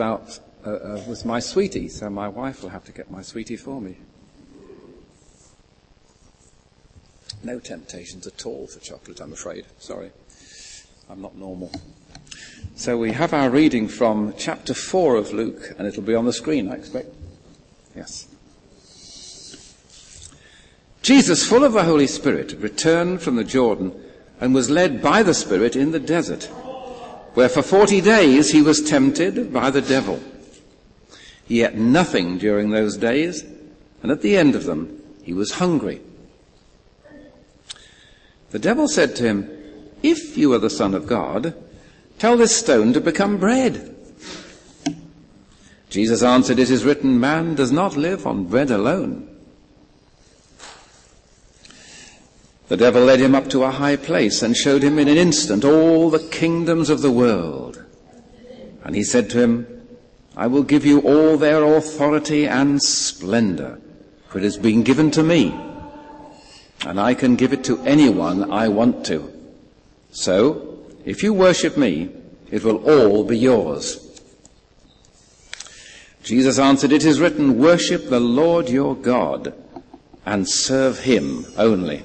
about uh, uh, was my sweetie, so my wife will have to get my sweetie for me. No temptations at all for chocolate, I'm afraid. Sorry. I'm not normal. So we have our reading from chapter 4 of Luke, and it'll be on the screen, I expect. Yes. Jesus, full of the Holy Spirit, returned from the Jordan and was led by the Spirit in the desert, where for forty days he was tempted by the devil. He ate nothing during those days, and at the end of them he was hungry. The devil said to him, If you are the Son of God, tell this stone to become bread. Jesus answered, It is written, man does not live on bread alone. The devil led him up to a high place and showed him in an instant all the kingdoms of the world. And he said to him, I will give you all their authority and splendor, for it has been given to me, and I can give it to anyone I want to. So, if you worship me, it will all be yours. Jesus answered, It is written, Worship the Lord your God and serve him only.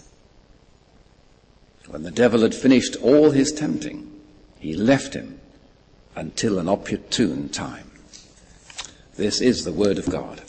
When the devil had finished all his tempting, he left him until an opportune time. This is the word of God.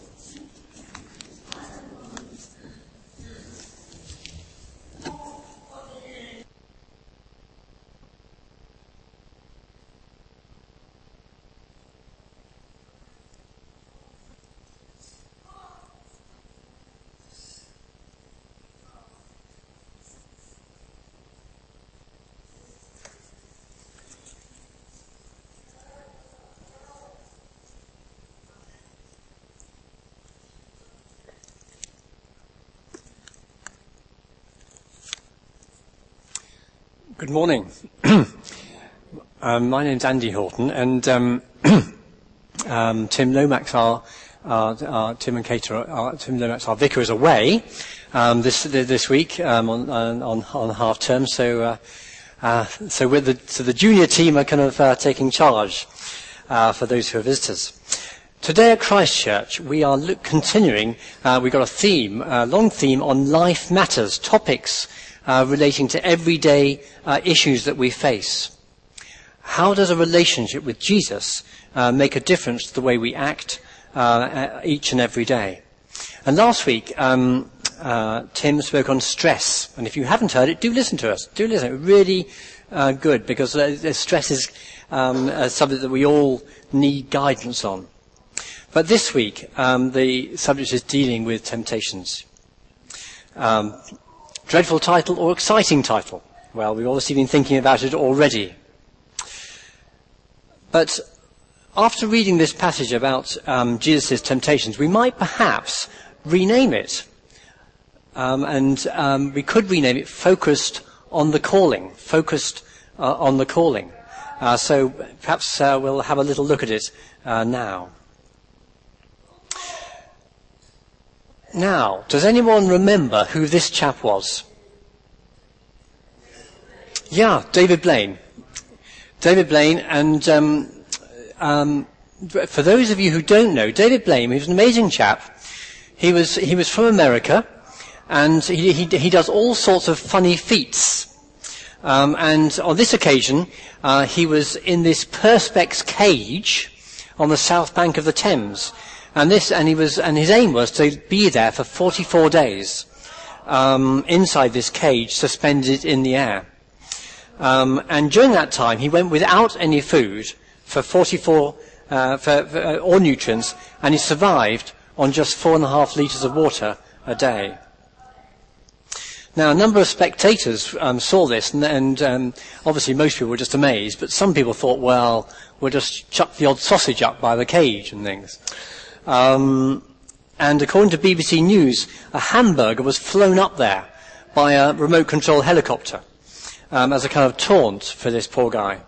Good morning. um, my name's Andy Houghton, and um, um, Tim Lomax, our, our, our, Tim and Kate, our, Tim Lomax, our vicar, is away um, this this week um, on, on, on half term. So uh, uh, so the so the junior team are kind of uh, taking charge uh, for those who are visitors. Today at Christchurch, we are look, continuing. Uh, we've got a theme, a long theme on life matters, topics uh, relating to everyday uh, issues that we face. How does a relationship with Jesus uh, make a difference to the way we act uh, each and every day? And last week, um, uh, Tim spoke on stress, and if you haven't heard it, do listen to us. Do listen. Really uh, good because stress is um, something that we all need guidance on. But this week, um, the subject is dealing with temptations. Um, Dreadful title or exciting title? Well, we've obviously been thinking about it already. But after reading this passage about um, Jesus' temptations, we might perhaps rename it. Um, and um, we could rename it Focused on the Calling. Focused uh, on the Calling. Uh, so perhaps uh, we'll have a little look at it uh, now. Now, does anyone remember who this chap was? Yeah, David Blaine. David Blaine, and um, um, for those of you who don't know, David Blaine, he was an amazing chap. He was he was from America, and he he, he does all sorts of funny feats. Um, and on this occasion, uh, he was in this perspex cage on the south bank of the Thames. And this, and he was, and his aim was to be there for 44 days, um, inside this cage, suspended in the air. Um, and during that time, he went without any food for 44, uh, for, for, uh, or nutrients, and he survived on just four and a half litres of water a day. Now, a number of spectators um, saw this, and, and um, obviously most people were just amazed, but some people thought, well, we'll just chuck the odd sausage up by the cage and things. Um, and according to BBC News, a hamburger was flown up there by a remote control helicopter um, as a kind of taunt for this poor guy.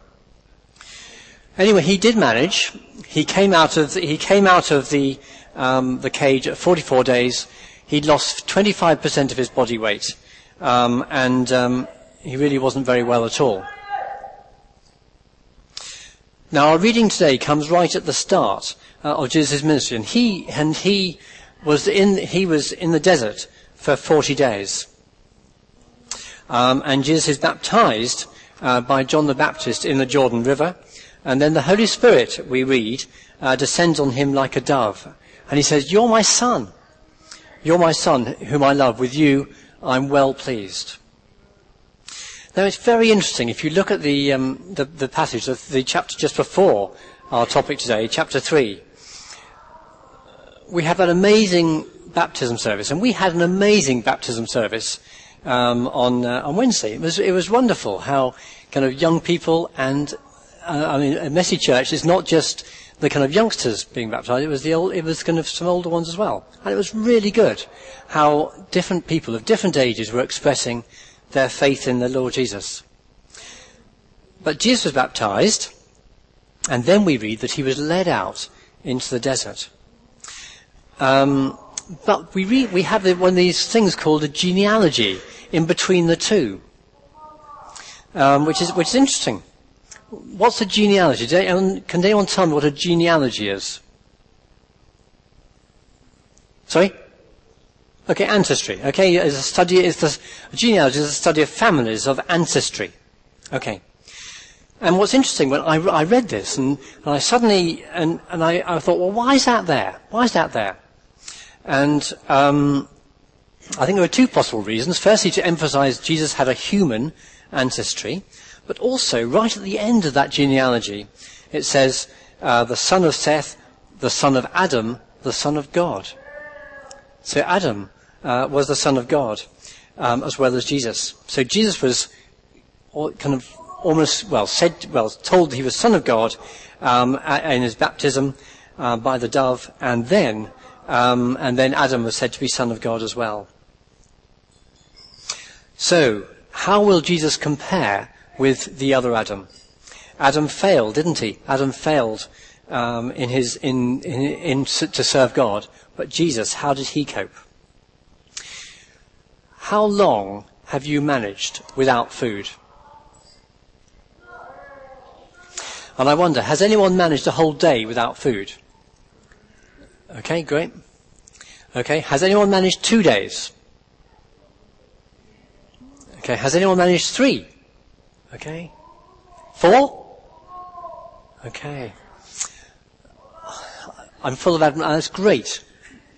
Anyway, he did manage. He came out of the, he came out of the um, the cage at 44 days. He'd lost 25% of his body weight um, and um, he really wasn't very well at all. Now, our reading today comes right at the start uh, of Jesus' ministry, and he and he was in he was in the desert for forty days, um, and Jesus is baptized uh, by John the Baptist in the Jordan River, and then the Holy Spirit, we read, uh, descends on him like a dove, and he says, "You're my son, you're my son, whom I love. With you, I'm well pleased. Now it's very interesting if you look at the, um, the, the passage, the, the chapter just before our topic today, chapter 3. We have an amazing baptism service, and we had an amazing baptism service um, on, uh, on Wednesday. It was, it was wonderful how kind of young people and, uh, I mean, a messy church is not just the kind of youngsters being baptized. It was the old, it was kind of some older ones as well. And it was really good how different people of different ages were expressing their faith in the Lord Jesus. But Jesus was baptized, and then we read that he was led out into the desert. Um, but we, read, we have one of these things called a genealogy in between the two, um, which is which is interesting. What's a genealogy? Can anyone tell me what a genealogy is? Sorry? Okay, ancestry. Okay, is a study, is the, genealogy is a study of families, of ancestry. Okay. And what's interesting, when I, I read this, and, and, I suddenly, and, and I, I, thought, well, why is that there? Why is that there? And um, I think there are two possible reasons. Firstly, to emphasize Jesus had a human ancestry, but also, right at the end of that genealogy, it says, uh, the son of Seth, the son of Adam, the son of God. So Adam uh, was the son of God, um, as well as Jesus. So Jesus was kind of almost, well, said, well, told he was son of God um, in his baptism uh, by the dove, and then, um, and then Adam was said to be son of God as well. So, how will Jesus compare with the other Adam. Adam failed, didn't he? Adam failed um, in his in, in, in to serve God, but Jesus, how did he cope? How long have you managed without food? And I wonder, has anyone managed a whole day without food? Okay, great. Okay, has anyone managed two days? Okay, has anyone managed three? Okay? Four? Okay. I'm full of admiration. That's great.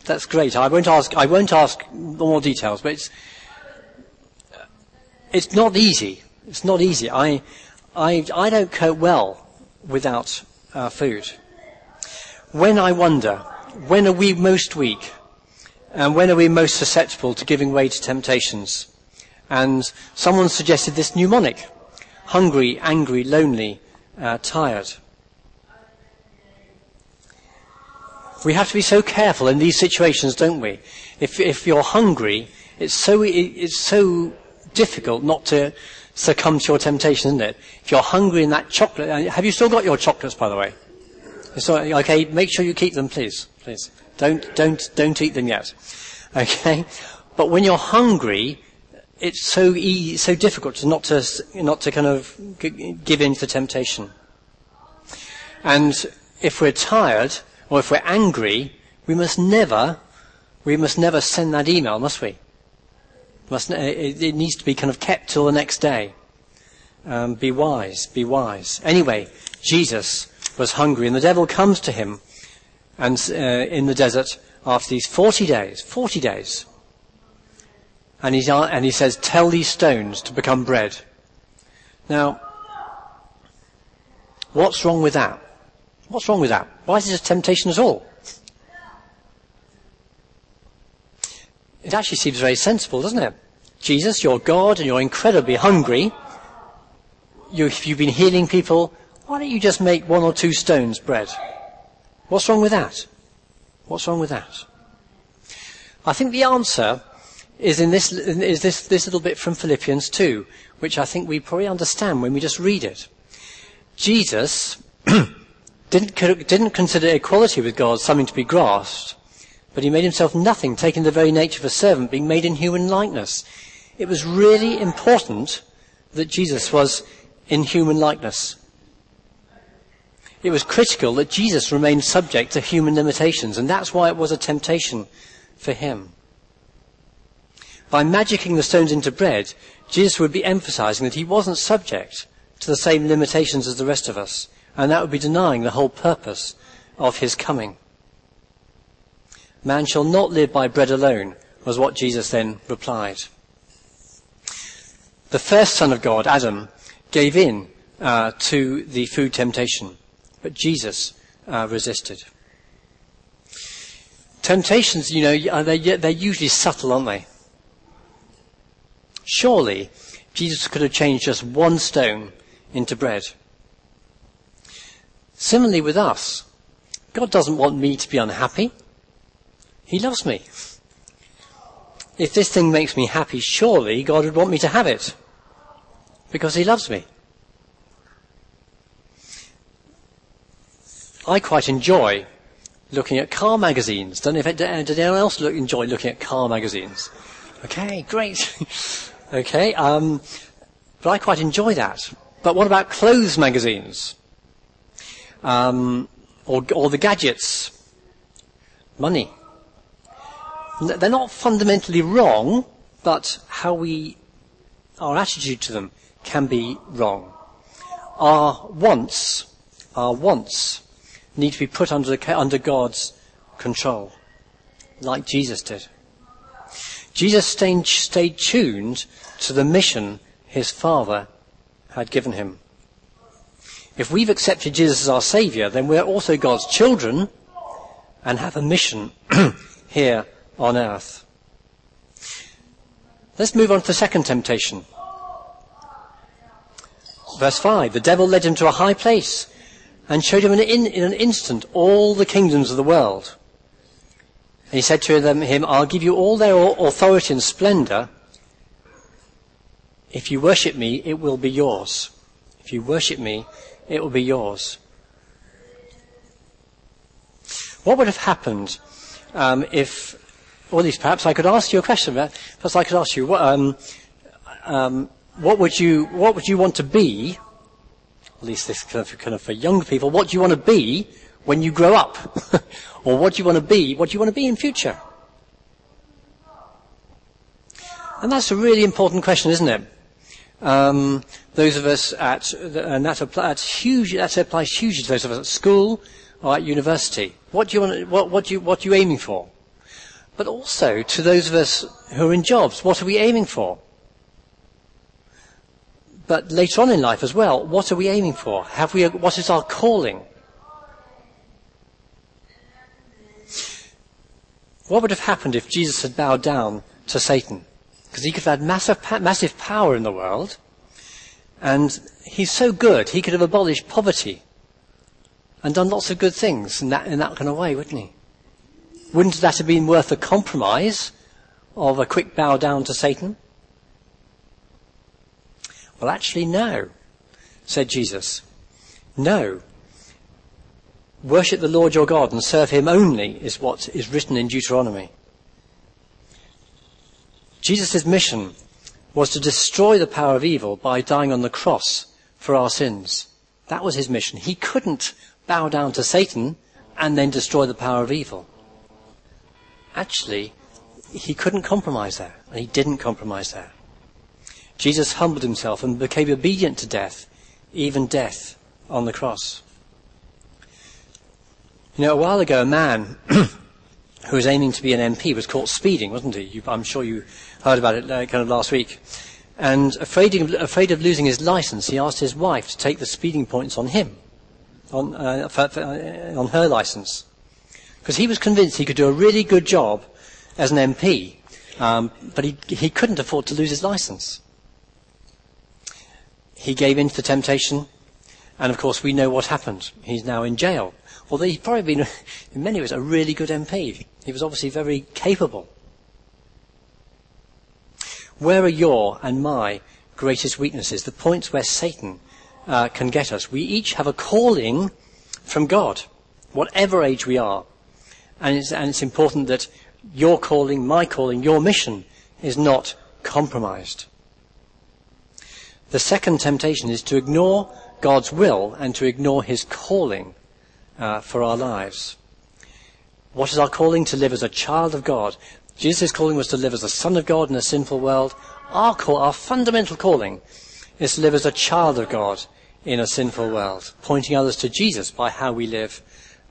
That's great. I won't ask, I won't ask more details, but it's, it's not easy. It's not easy. I, I, I don't cope well without uh, food. When I wonder, when are we most weak? And when are we most susceptible to giving way to temptations? And someone suggested this mnemonic hungry, angry, lonely, uh, tired. We have to be so careful in these situations, don't we? If, if you're hungry, it's so, it's so difficult not to succumb to your temptation, isn't it? If you're hungry in that chocolate, uh, have you still got your chocolates, by the way? Okay, make sure you keep them, please, please. Don't, don't, don't eat them yet. Okay? But when you're hungry, it's so easy, so difficult not to not to kind of give in to temptation. And if we're tired or if we're angry, we must never we must never send that email, must we? Must it, it needs to be kind of kept till the next day. Um, be wise, be wise. Anyway, Jesus was hungry, and the devil comes to him, and uh, in the desert after these forty days, forty days and, he's, and he says, Tell these stones to become bread. Now, what's wrong with that? What's wrong with that? Why is this a temptation at all? It actually seems very sensible, doesn't it? Jesus, you're God and you're incredibly hungry. You, you've been healing people, why don't you just make one or two stones bread? What's wrong with that? What's wrong with that? I think the answer is in this, is this, this little bit from Philippians 2, which I think we probably understand when we just read it. Jesus didn't, didn't consider equality with God something to be grasped, but he made himself nothing, taking the very nature of a servant, being made in human likeness. It was really important that Jesus was in human likeness. It was critical that Jesus remained subject to human limitations, and that's why it was a temptation for him. By magicking the stones into bread, Jesus would be emphasizing that he wasn't subject to the same limitations as the rest of us, and that would be denying the whole purpose of his coming. Man shall not live by bread alone, was what Jesus then replied. The first son of God, Adam, gave in uh, to the food temptation, but Jesus uh, resisted. Temptations, you know, they're, they're usually subtle, aren't they? Surely, Jesus could have changed just one stone into bread. Similarly with us, God doesn't want me to be unhappy. He loves me. If this thing makes me happy, surely God would want me to have it. Because He loves me. I quite enjoy looking at car magazines. Don't know if it, did anyone else look, enjoy looking at car magazines? Okay, great. okay, um, but I quite enjoy that. But what about clothes magazines? Um, or, or the gadgets? Money. They're not fundamentally wrong, but how we, our attitude to them can be wrong. Our wants, our wants need to be put under, the, under God's control, like Jesus did. Jesus stayed, stayed tuned to the mission his Father had given him. If we've accepted Jesus as our Saviour, then we're also God's children and have a mission here on earth. Let's move on to the second temptation. Verse 5. The devil led him to a high place and showed him in, in an instant all the kingdoms of the world. And he said to them, him, I'll give you all their authority and splendor. If you worship me, it will be yours. If you worship me, it will be yours. What would have happened um, if, or at least perhaps I could ask you a question. Perhaps I could ask you, um, um, what would you, what would you want to be? Least this kind of, kind of for young people. What do you want to be when you grow up? or what do you want to be? What do you want to be in future? And that's a really important question, isn't it? Um, those of us at, and that, huge, that applies hugely to those of us at school or at university. What do you want, what, what, do you, what are you aiming for? But also to those of us who are in jobs, what are we aiming for? But later on in life as well, what are we aiming for? Have we, what is our calling? What would have happened if Jesus had bowed down to Satan? Because he could have had massive, massive power in the world. And he's so good, he could have abolished poverty and done lots of good things in that, in that kind of way, wouldn't he? Wouldn't that have been worth a compromise of a quick bow down to Satan? Well, actually, no, said Jesus. No. Worship the Lord your God and serve him only is what is written in Deuteronomy. Jesus' mission was to destroy the power of evil by dying on the cross for our sins. That was his mission. He couldn't bow down to Satan and then destroy the power of evil. Actually, he couldn't compromise there, and he didn't compromise there. Jesus humbled himself and became obedient to death, even death on the cross. You know, a while ago, a man who was aiming to be an MP was caught speeding, wasn't he? You, I'm sure you heard about it uh, kind of last week. And afraid of, afraid of losing his license, he asked his wife to take the speeding points on him, on, uh, for, for, uh, on her license. Because he was convinced he could do a really good job as an MP Um, but he, he couldn't afford to lose his license. He gave in to the temptation, and of course we know what happened. He's now in jail. Although he'd probably been, in many ways, a really good MP. He was obviously very capable. Where are your and my greatest weaknesses? The points where Satan uh, can get us. We each have a calling from God, whatever age we are. And it's, and it's important that your calling, my calling, your mission is not compromised. The second temptation is to ignore God's will and to ignore his calling uh, for our lives. What is our calling? To live as a child of God. Jesus' calling was to live as a son of God in a sinful world. Our call, our fundamental calling is to live as a child of God in a sinful world, pointing others to Jesus by how we live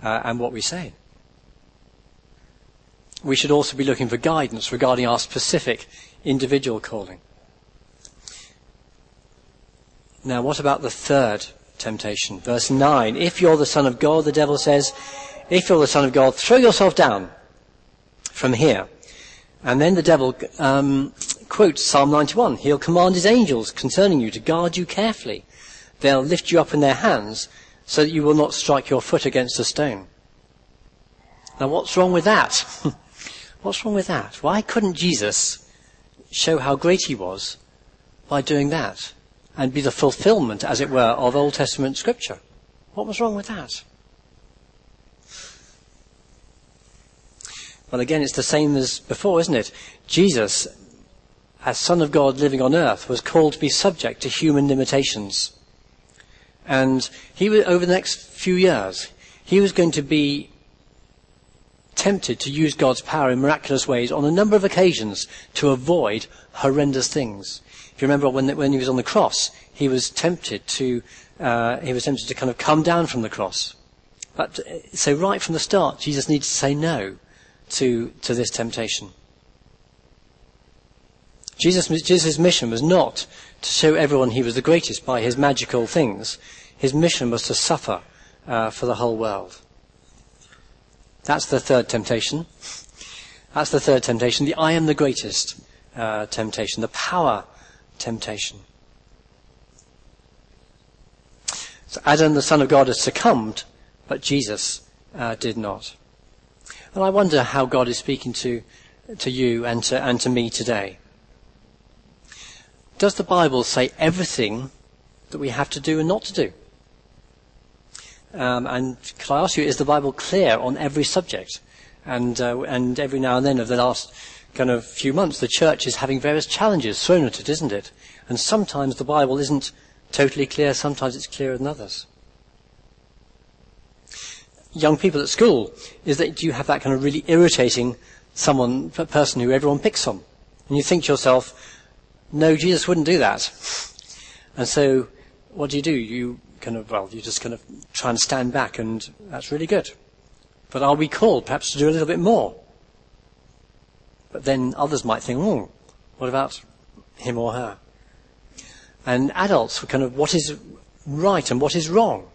uh, and what we say. We should also be looking for guidance regarding our specific individual calling. Now, what about the third temptation? Verse 9. If you're the Son of God, the devil says, if you're the Son of God, throw yourself down from here. And then the devil um, quotes Psalm 91. He'll command his angels concerning you to guard you carefully. They'll lift you up in their hands so that you will not strike your foot against a stone. Now, what's wrong with that? what's wrong with that? Why couldn't Jesus show how great he was by doing that? And be the fulfillment, as it were, of Old Testament scripture. What was wrong with that? Well, again, it's the same as before, isn't it? Jesus, as Son of God living on earth, was called to be subject to human limitations. And he over the next few years, he was going to be tempted to use God's power in miraculous ways on a number of occasions to avoid horrendous things. If you remember when, when he was on the cross, he was tempted to, uh, he was tempted to kind of come down from the cross. But, uh, so right from the start, Jesus needs to say no to, to this temptation. Jesus, Jesus' mission was not to show everyone he was the greatest by his magical things. His mission was to suffer uh, for the whole world. That's the third temptation. That's the third temptation, the I am the greatest uh, temptation, the power temptation. So Adam, the Son of God, has succumbed, but Jesus uh, did not. And I wonder how God is speaking to, to you and to, and to me today. Does the Bible say everything that we have to do and not to do? Um, and could I ask you, is the Bible clear on every subject? And, uh, and every now and then of the last kind of few months, the church is having various challenges thrown at it, isn't it? And sometimes the Bible isn't totally clear, sometimes it's clearer than others. Young people at school, is that you have that kind of really irritating someone, person who everyone picks on. And you think to yourself, no, Jesus wouldn't do that. And so, what do you do? You kind of, well, you just kind of try and stand back and that's really good. But are we called perhaps to do a little bit more? But then others might think, oh, what about him or her? And adults were kind of what is right and what is wrong.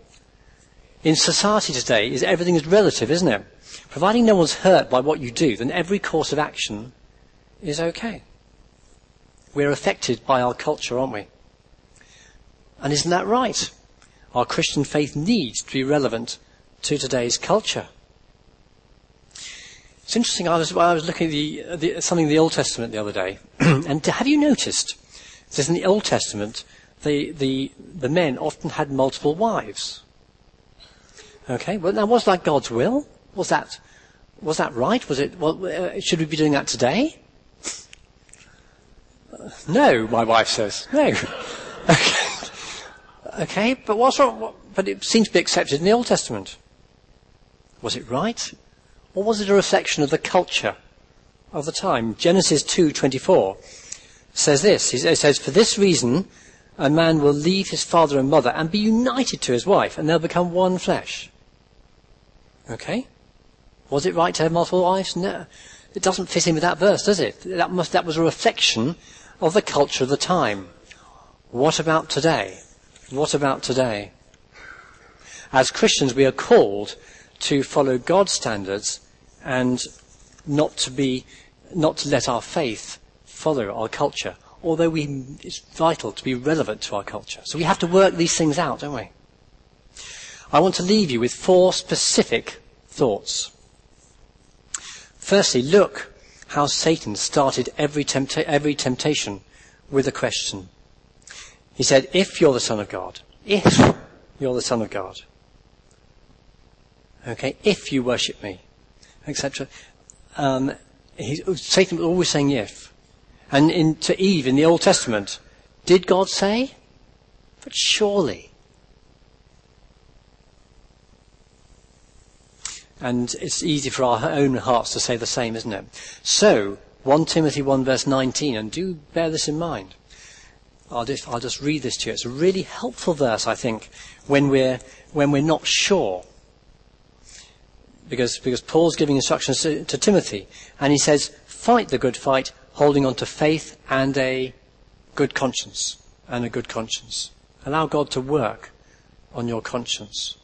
In society today, is everything is relative, isn't it? Providing no one's hurt by what you do, then every course of action is okay. We're affected by our culture, aren't we? And isn't that right? Our Christian faith needs to be relevant to today's culture. It's interesting. I was, I was looking at the, the, something in the Old Testament the other day, and have you noticed? It in the Old Testament, the, the, the men often had multiple wives. Okay, well, now was that God's will? Was that, was that right? Was it, well, uh, should we be doing that today? no, my wife says. No. okay. okay, but what's wrong? What, but it seems to be accepted in the Old Testament. Was it right? Or was it a reflection of the culture of the time? Genesis 2:24 says this. It says, "For this reason, a man will leave his father and mother and be united to his wife, and they'll become one flesh." Okay? Was it right to have multiple wives? No. It doesn't fit in with that verse, does it? That, must, that was a reflection of the culture of the time. What about today? What about today? As Christians, we are called to follow God's standards and not to be not to let our faith follow our culture, although we, it's vital to be relevant to our culture. So we have to work these things out, don't we? I want to leave you with four specific thoughts. Firstly, look how Satan started every, tempta- every temptation with a question. He said, if you're the Son of God, if you're the Son of God, okay, if you worship me, etc. Um, Satan was always saying if. And in, to Eve in the Old Testament, did God say? But surely. And it's easy for our own hearts to say the same, isn't it? So, 1 Timothy 1 verse 19, and do bear this in mind. I'll just, I'll just read this to you. It's a really helpful verse, I think, when we're, when we're not sure. Because, because Paul's giving instructions to, to Timothy, and he says, fight the good fight, holding on to faith and a good conscience. And a good conscience. Allow God to work on your conscience.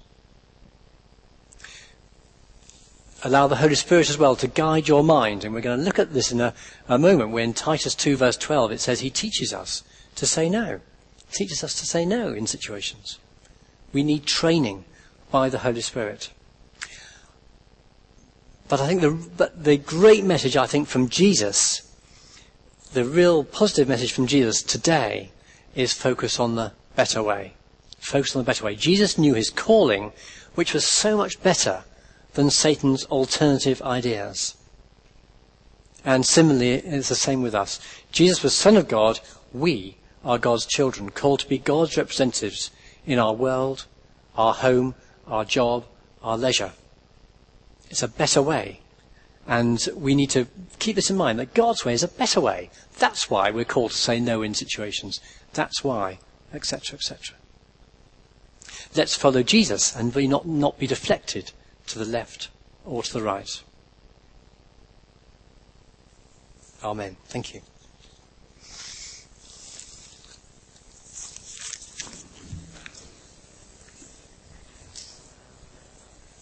allow the Holy Spirit as well to guide your mind. And we're going to look at this in a, a moment where in Titus 2 verse 12 it says he teaches us to say no. He teaches us to say no in situations. We need training by the Holy Spirit. But I think the, the great message, I think, from Jesus, the real positive message from Jesus today is focus on the better way. Focus on the better way. Jesus knew his calling, which was so much better than Satan's alternative ideas. And similarly, it's the same with us. Jesus was Son of God. We are God's children, called to be God's representatives in our world, our home, our job, our leisure. It's a better way. And we need to keep this in mind that God's way is a better way. That's why we're called to say no in situations. That's why, etc., etc. Let's follow Jesus and be not, not be deflected to the left or to the right. Amen. Thank you.